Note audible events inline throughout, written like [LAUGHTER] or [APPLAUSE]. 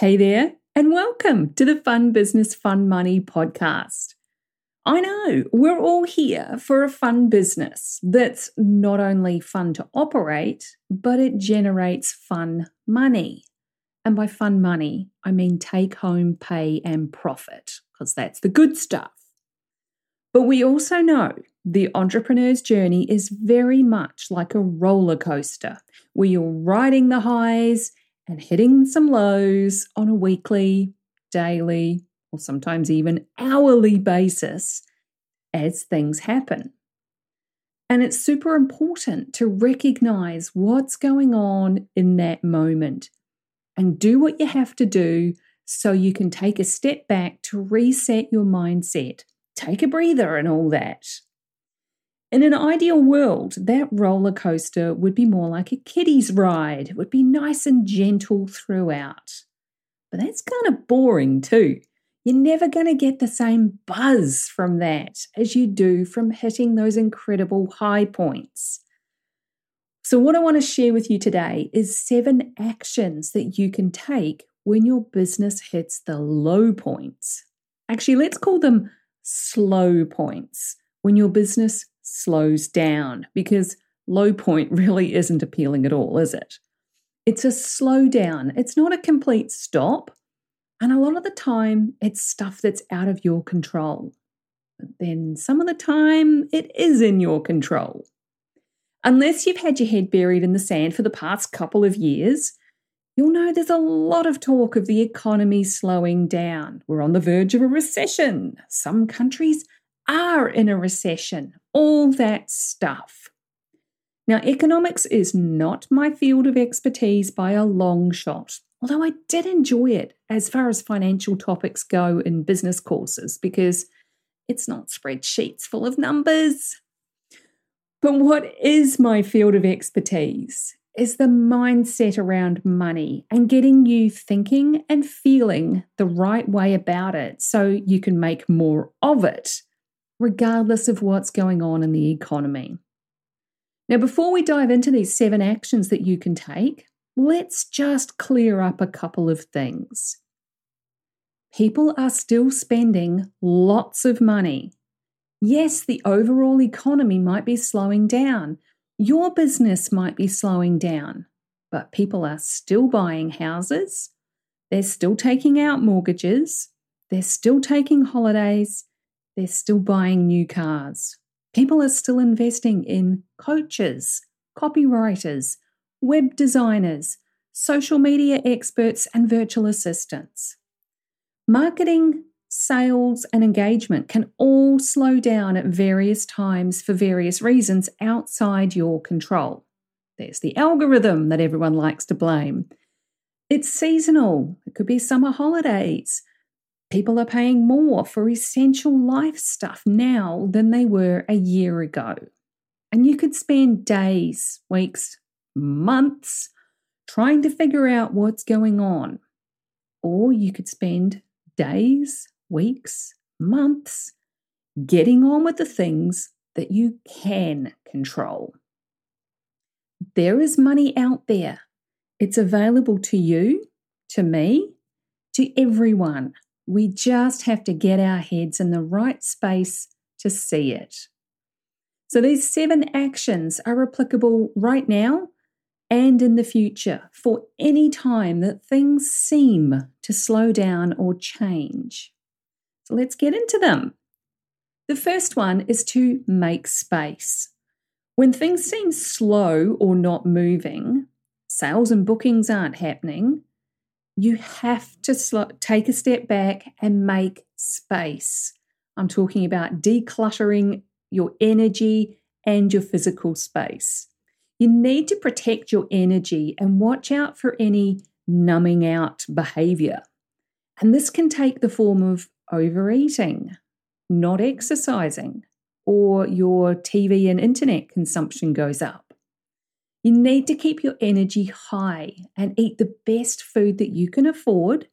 Hey there, and welcome to the Fun Business, Fun Money podcast. I know we're all here for a fun business that's not only fun to operate, but it generates fun money. And by fun money, I mean take home pay and profit, because that's the good stuff. But we also know the entrepreneur's journey is very much like a roller coaster where you're riding the highs and hitting some lows on a weekly, daily, or sometimes even hourly basis as things happen. And it's super important to recognize what's going on in that moment and do what you have to do so you can take a step back to reset your mindset, take a breather, and all that. In an ideal world, that roller coaster would be more like a kiddie's ride. It would be nice and gentle throughout. But that's kind of boring too. You're never going to get the same buzz from that as you do from hitting those incredible high points. So, what I want to share with you today is seven actions that you can take when your business hits the low points. Actually, let's call them slow points when your business slows down because low point [LAUGHS] really isn't appealing at all, is it? It's a slowdown, it's not a complete stop. And a lot of the time, it's stuff that's out of your control. But then some of the time, it is in your control. Unless you've had your head buried in the sand for the past couple of years, you'll know there's a lot of talk of the economy slowing down. We're on the verge of a recession. Some countries are in a recession, all that stuff. Now, economics is not my field of expertise by a long shot, although I did enjoy it as far as financial topics go in business courses because it's not spreadsheets full of numbers. But what is my field of expertise is the mindset around money and getting you thinking and feeling the right way about it so you can make more of it regardless of what's going on in the economy. Now, before we dive into these seven actions that you can take, let's just clear up a couple of things. People are still spending lots of money. Yes, the overall economy might be slowing down. Your business might be slowing down, but people are still buying houses. They're still taking out mortgages. They're still taking holidays they're still buying new cars. People are still investing in coaches, copywriters, web designers, social media experts, and virtual assistants. Marketing, sales, and engagement can all slow down at various times for various reasons outside your control. There's the algorithm that everyone likes to blame. It's seasonal, it could be summer holidays, People are paying more for essential life stuff now than they were a year ago. And you could spend days, weeks, months trying to figure out what's going on. Or you could spend days, weeks, months getting on with the things that you can control. There is money out there. It's available to you, to me, to everyone. We just have to get our heads in the right space to see it. So, these seven actions are applicable right now and in the future for any time that things seem to slow down or change. So let's get into them. The first one is to make space. When things seem slow or not moving, sales and bookings aren't happening, you have to sl- take a step back and make space. I'm talking about decluttering your energy and your physical space. You need to protect your energy and watch out for any numbing out behavior. And this can take the form of overeating, not exercising, or your TV and internet consumption goes up. You need to keep your energy high and eat the best food that you can afford.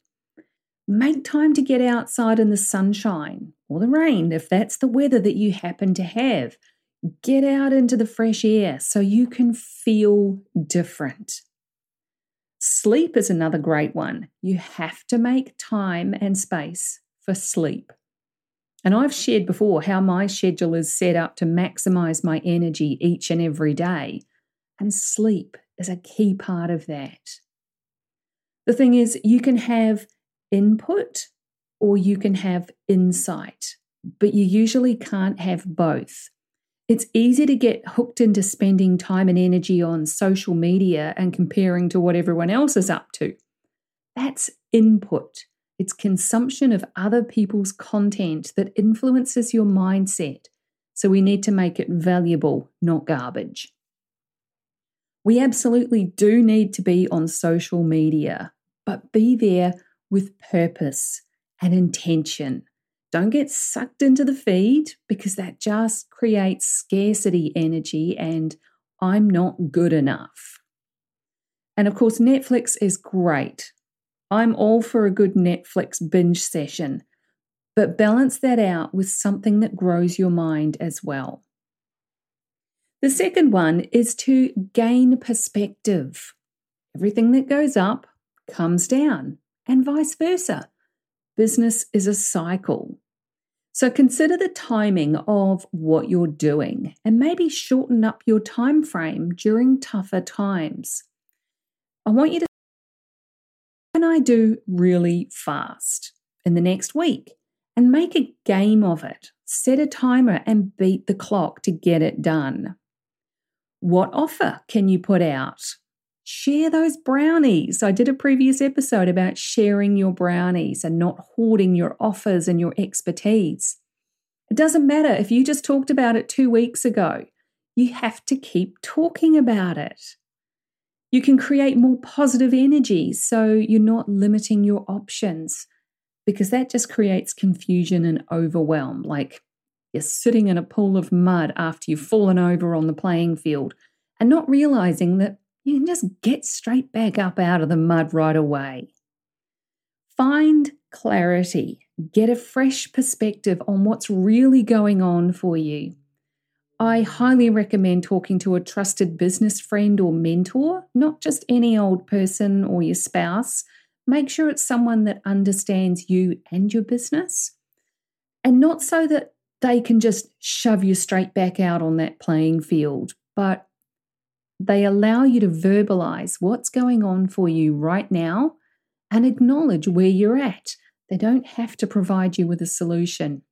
Make time to get outside in the sunshine or the rain if that's the weather that you happen to have. Get out into the fresh air so you can feel different. Sleep is another great one. You have to make time and space for sleep. And I've shared before how my schedule is set up to maximize my energy each and every day. And sleep is a key part of that. The thing is, you can have input or you can have insight, but you usually can't have both. It's easy to get hooked into spending time and energy on social media and comparing to what everyone else is up to. That's input. It's consumption of other people's content that influences your mindset. So we need to make it valuable, not garbage. We absolutely do need to be on social media, but be there with purpose and intention. Don't get sucked into the feed because that just creates scarcity energy and I'm not good enough. And of course, Netflix is great. I'm all for a good Netflix binge session, but balance that out with something that grows your mind as well. The second one is to gain perspective. Everything that goes up comes down, and vice versa. Business is a cycle. So consider the timing of what you're doing and maybe shorten up your time frame during tougher times. I want you to can I do really fast in the next week and make a game of it. Set a timer and beat the clock to get it done. What offer can you put out? Share those brownies. I did a previous episode about sharing your brownies and not hoarding your offers and your expertise. It doesn't matter if you just talked about it two weeks ago, you have to keep talking about it. You can create more positive energy so you're not limiting your options because that just creates confusion and overwhelm. Like you're sitting in a pool of mud after you've fallen over on the playing field and not realizing that you can just get straight back up out of the mud right away. Find clarity, get a fresh perspective on what's really going on for you I highly recommend talking to a trusted business friend or mentor, not just any old person or your spouse. Make sure it's someone that understands you and your business, and not so that they can just shove you straight back out on that playing field, but they allow you to verbalize what's going on for you right now and acknowledge where you're at. They don't have to provide you with a solution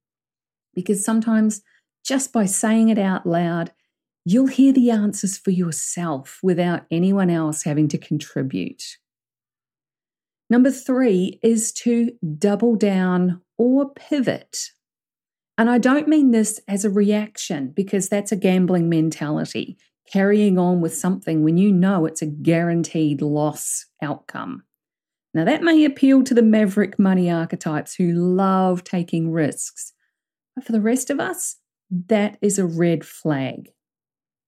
because sometimes just by saying it out loud, you'll hear the answers for yourself without anyone else having to contribute. Number three is to double down or pivot. And I don't mean this as a reaction because that's a gambling mentality, carrying on with something when you know it's a guaranteed loss outcome. Now, that may appeal to the maverick money archetypes who love taking risks. But for the rest of us, that is a red flag.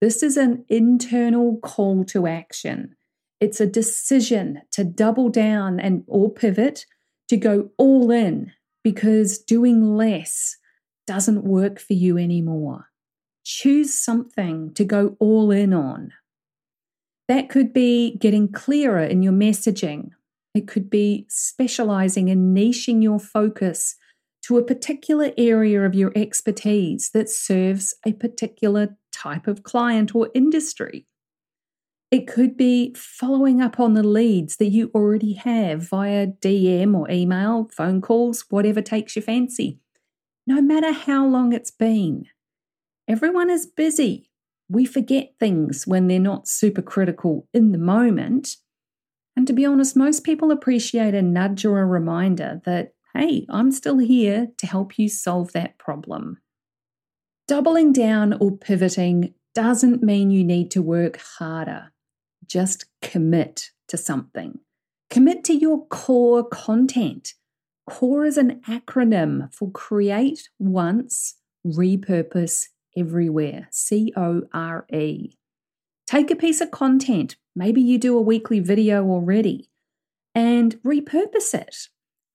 This is an internal call to action. It's a decision to double down and or pivot to go all in because doing less doesn't work for you anymore. Choose something to go all in on. That could be getting clearer in your messaging. It could be specializing and niching your focus to a particular area of your expertise that serves a particular type of client or industry. It could be following up on the leads that you already have via DM or email, phone calls, whatever takes your fancy, no matter how long it's been. Everyone is busy. We forget things when they're not super critical in the moment. And to be honest, most people appreciate a nudge or a reminder that, hey, I'm still here to help you solve that problem. Doubling down or pivoting doesn't mean you need to work harder. Just commit to something. Commit to your core content. CORE is an acronym for Create Once, Repurpose Everywhere. C O R E. Take a piece of content, maybe you do a weekly video already, and repurpose it.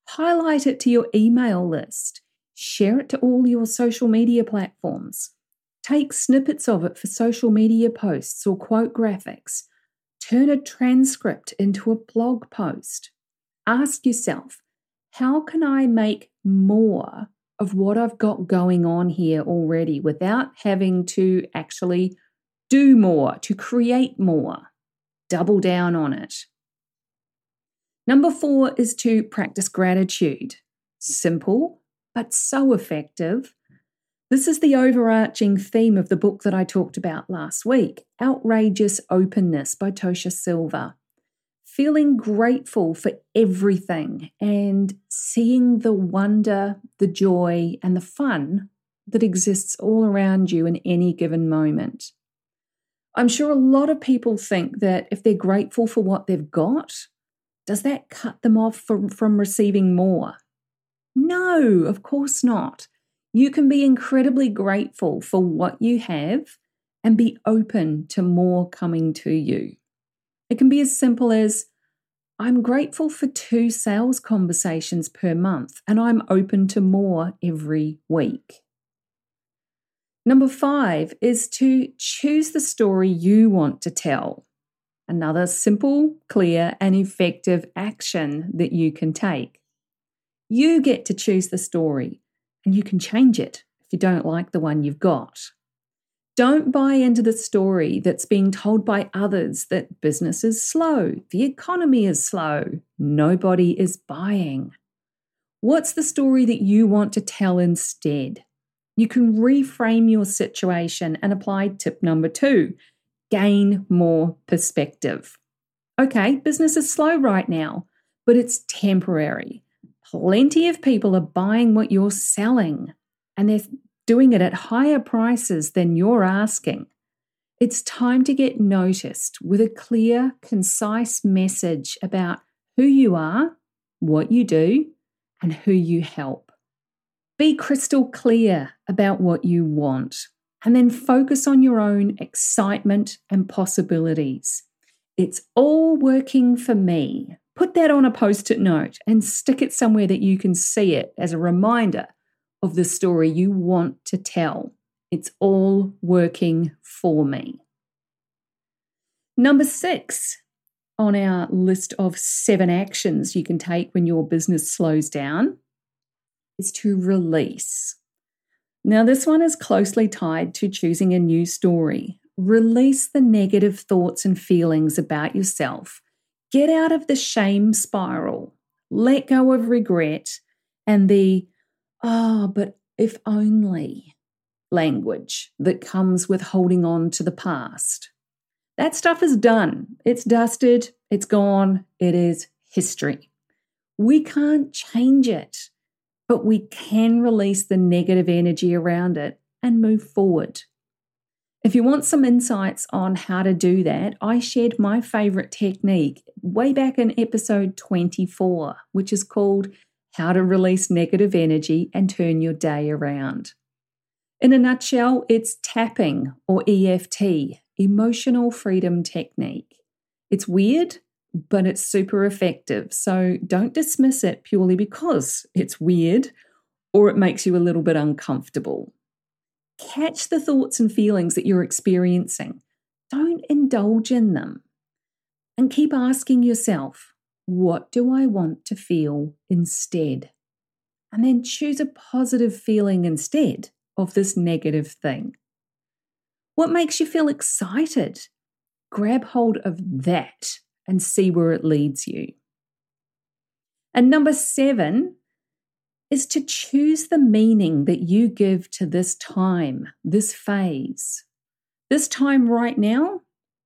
Highlight it to your email list. Share it to all your social media platforms. Take snippets of it for social media posts or quote graphics. Turn a transcript into a blog post. Ask yourself, how can I make more of what I've got going on here already without having to actually do more, to create more? Double down on it. Number four is to practice gratitude. Simple, but so effective. This is the overarching theme of the book that I talked about last week Outrageous Openness by Tosha Silver. Feeling grateful for everything and seeing the wonder, the joy, and the fun that exists all around you in any given moment. I'm sure a lot of people think that if they're grateful for what they've got, does that cut them off from, from receiving more? No, of course not. You can be incredibly grateful for what you have and be open to more coming to you. It can be as simple as I'm grateful for two sales conversations per month and I'm open to more every week. Number five is to choose the story you want to tell. Another simple, clear, and effective action that you can take. You get to choose the story and you can change it if you don't like the one you've got. Don't buy into the story that's being told by others that business is slow, the economy is slow, nobody is buying. What's the story that you want to tell instead? You can reframe your situation and apply tip number two gain more perspective. Okay, business is slow right now, but it's temporary. Plenty of people are buying what you're selling and they're doing it at higher prices than you're asking. It's time to get noticed with a clear, concise message about who you are, what you do, and who you help. Be crystal clear about what you want and then focus on your own excitement and possibilities. It's all working for me. Put that on a post it note and stick it somewhere that you can see it as a reminder of the story you want to tell. It's all working for me. Number six on our list of seven actions you can take when your business slows down is to release. Now, this one is closely tied to choosing a new story. Release the negative thoughts and feelings about yourself. Get out of the shame spiral. Let go of regret and the, oh, but if only language that comes with holding on to the past. That stuff is done. It's dusted. It's gone. It is history. We can't change it but we can release the negative energy around it and move forward. If you want some insights on how to do that, I shared my favorite technique way back in episode 24, which is called How to Release Negative Energy and Turn Your Day Around. In a nutshell, it's tapping or EFT, Emotional Freedom Technique. It's weird, but it's super effective. So don't dismiss it purely because it's weird or it makes you a little bit uncomfortable. Catch the thoughts and feelings that you're experiencing. Don't indulge in them. And keep asking yourself, what do I want to feel instead? And then choose a positive feeling instead of this negative thing. What makes you feel excited grab hold of that and see where it leads you. And number seven is to choose the meaning that you give to this time, this phase. This time right now,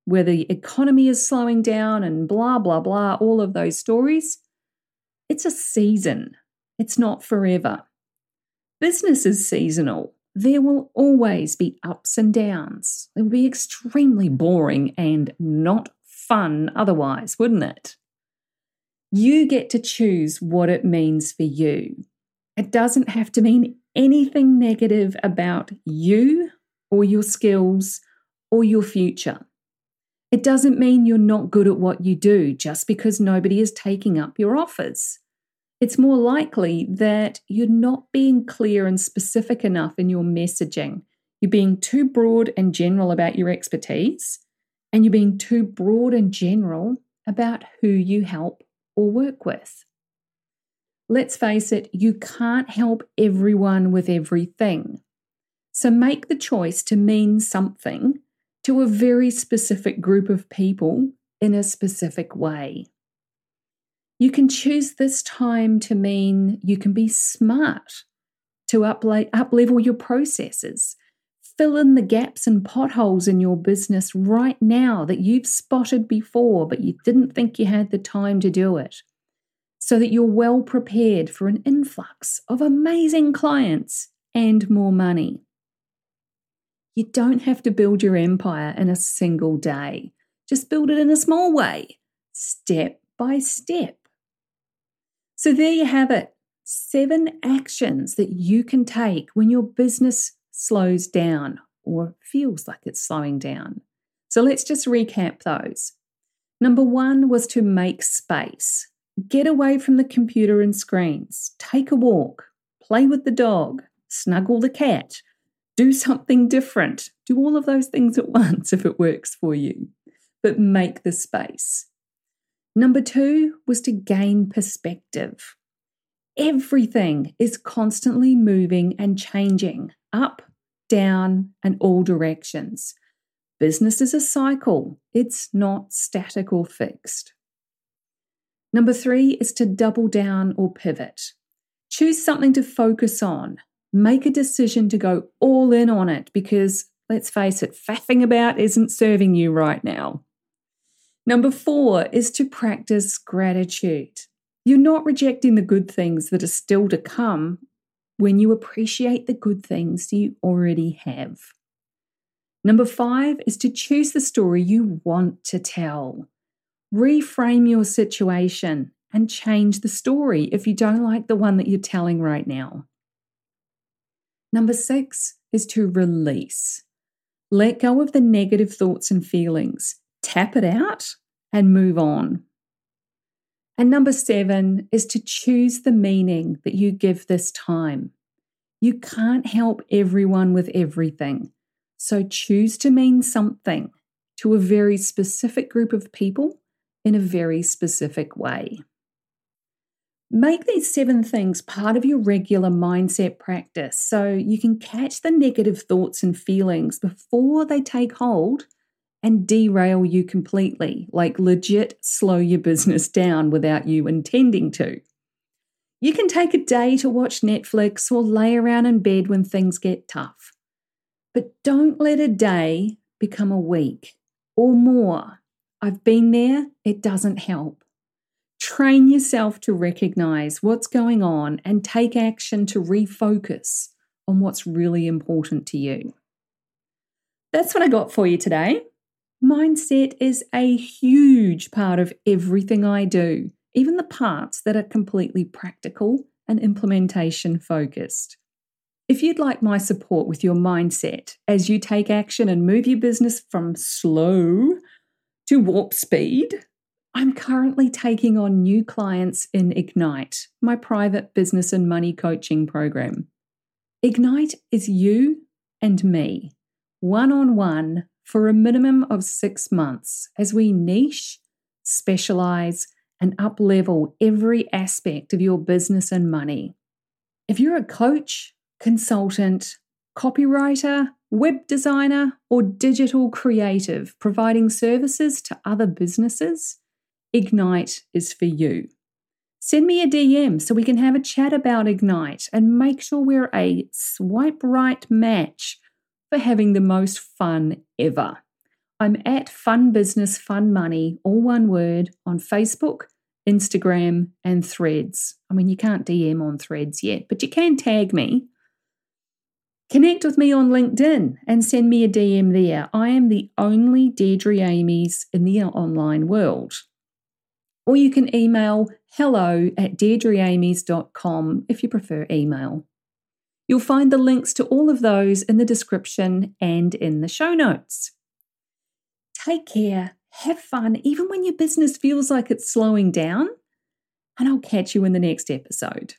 where the economy is slowing down and blah, blah, blah, all of those stories, it's a season. It's not forever. Business is seasonal. There will always be ups and downs. It would be extremely boring and not fun otherwise, wouldn't it? You get to choose what it means for you. It doesn't have to mean anything negative about you or your skills or your future. It doesn't mean you're not good at what you do just because nobody is taking up your offers. It's more likely that you're not being clear and specific enough in your messaging. You're being too broad and general about your expertise, and you're being too broad and general about who you help or work with. Let's face it, you can't help everyone with everything. So make the choice to mean something to a very specific group of people in a specific way. You can choose this time to mean you can be smart, to up level your processes, fill in the gaps and potholes in your business right now that you've spotted before, but you didn't think you had the time to do it, so that you're well prepared for an influx of amazing clients and more money. You don't have to build your empire in a single day. Just build it in a small way, step by step. So there you have it seven actions that you can take when your business slows down or feels like it's slowing down. So let's just recap those. Number one was to make space. Get away from the computer and screens. Take a walk. Play with the dog. Snuggle the cat. Do something different. Do all of those things at [LAUGHS] once if it works for you. But make the space. Number two was to gain perspective. Everything is constantly moving and changing up, down, and all directions. Business is a cycle, it's not static or fixed. Number three is to double down or pivot. Choose something to focus on. Make a decision to go all in on it because, let's face it, faffing about isn't serving you right now. Number four is to practice gratitude. You're not rejecting the good things that are still to come when you appreciate the good things you already have. Number five is to choose the story you want to tell. Reframe your situation and change the story if you don't like the one that you're telling right now. Number six is to release. Let go of the negative thoughts and feelings tap it out and move on. And number seven is to choose the meaning that you give this time. You can't help everyone with everything. So choose to mean something to a very specific group of people in a very specific way. Make these seven things part of your regular mindset practice so you can catch the negative thoughts and feelings before they take hold and derail you completely, like legit slow your business down without you intending to. You can take a day to watch Netflix or lay around in bed when things get tough. But don't let a day become a week or more. I've been there, it doesn't help. Train yourself to recognize what's going on and take action to refocus on what's really important to you. That's what I got for you today. Mindset is a huge part of everything I do, even the parts that are completely practical and implementation focused. If you'd like my support with your mindset as you take action and move your business from slow to warp speed, I'm currently taking on new clients in Ignite, my private business and money coaching program. Ignite is you and me, one on one for a minimum of six months as we niche, specialize, and uplevel every aspect of your business and money. If you're a coach, consultant, copywriter, web designer, or digital creative providing services to other businesses, Ignite is for you. Send me a DM so we can have a chat about Ignite and make sure we're a swipe right match for having the most fun ever. I'm at Fun Business Fun Money, all one word, on Facebook, Instagram, and Threads. I mean, you can't DM on Threads yet, but you can tag me. Connect with me on LinkedIn and send me a DM there. I am the only Deirdre Amies in the online world. Or you can email hello at deirdreamies.com if you prefer email. You'll find the links to all of those in the description and in the show notes. Take care, have fun, even when your business feels like it's slowing down, and I'll catch you in the next episode.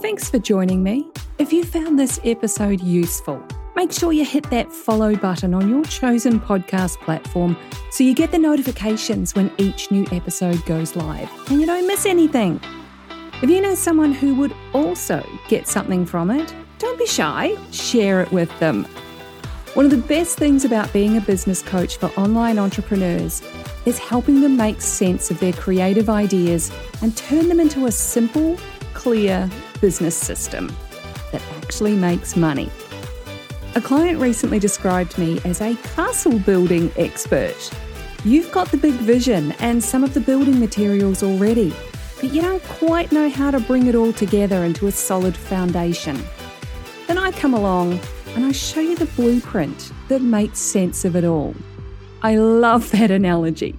Thanks for joining me. If you found this episode useful, make sure you hit that follow button on your chosen podcast platform so you get the notifications when each new episode goes live and you don't miss anything. If you know someone who would also get something from it, don't be shy, share it with them. One of the best things about being a business coach for online entrepreneurs is helping them make sense of their creative ideas and turn them into a simple, clear business system that actually makes money. A client recently described me as a castle building expert. You've got the big vision and some of the building materials already, but you don't quite know how to bring it all together into a solid foundation. Then I come along and I show you the blueprint that makes sense of it all. I love that analogy.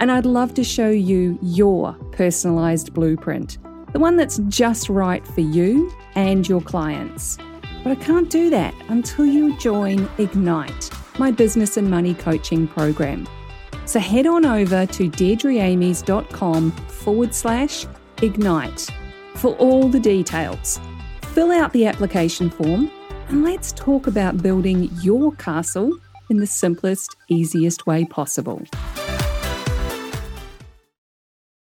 And I'd love to show you your personalised blueprint the one that's just right for you and your clients. But I can't do that until you join Ignite, my business and money coaching program. So head on over to deirdreamies.com forward slash ignite for all the details. Fill out the application form and let's talk about building your castle in the simplest, easiest way possible.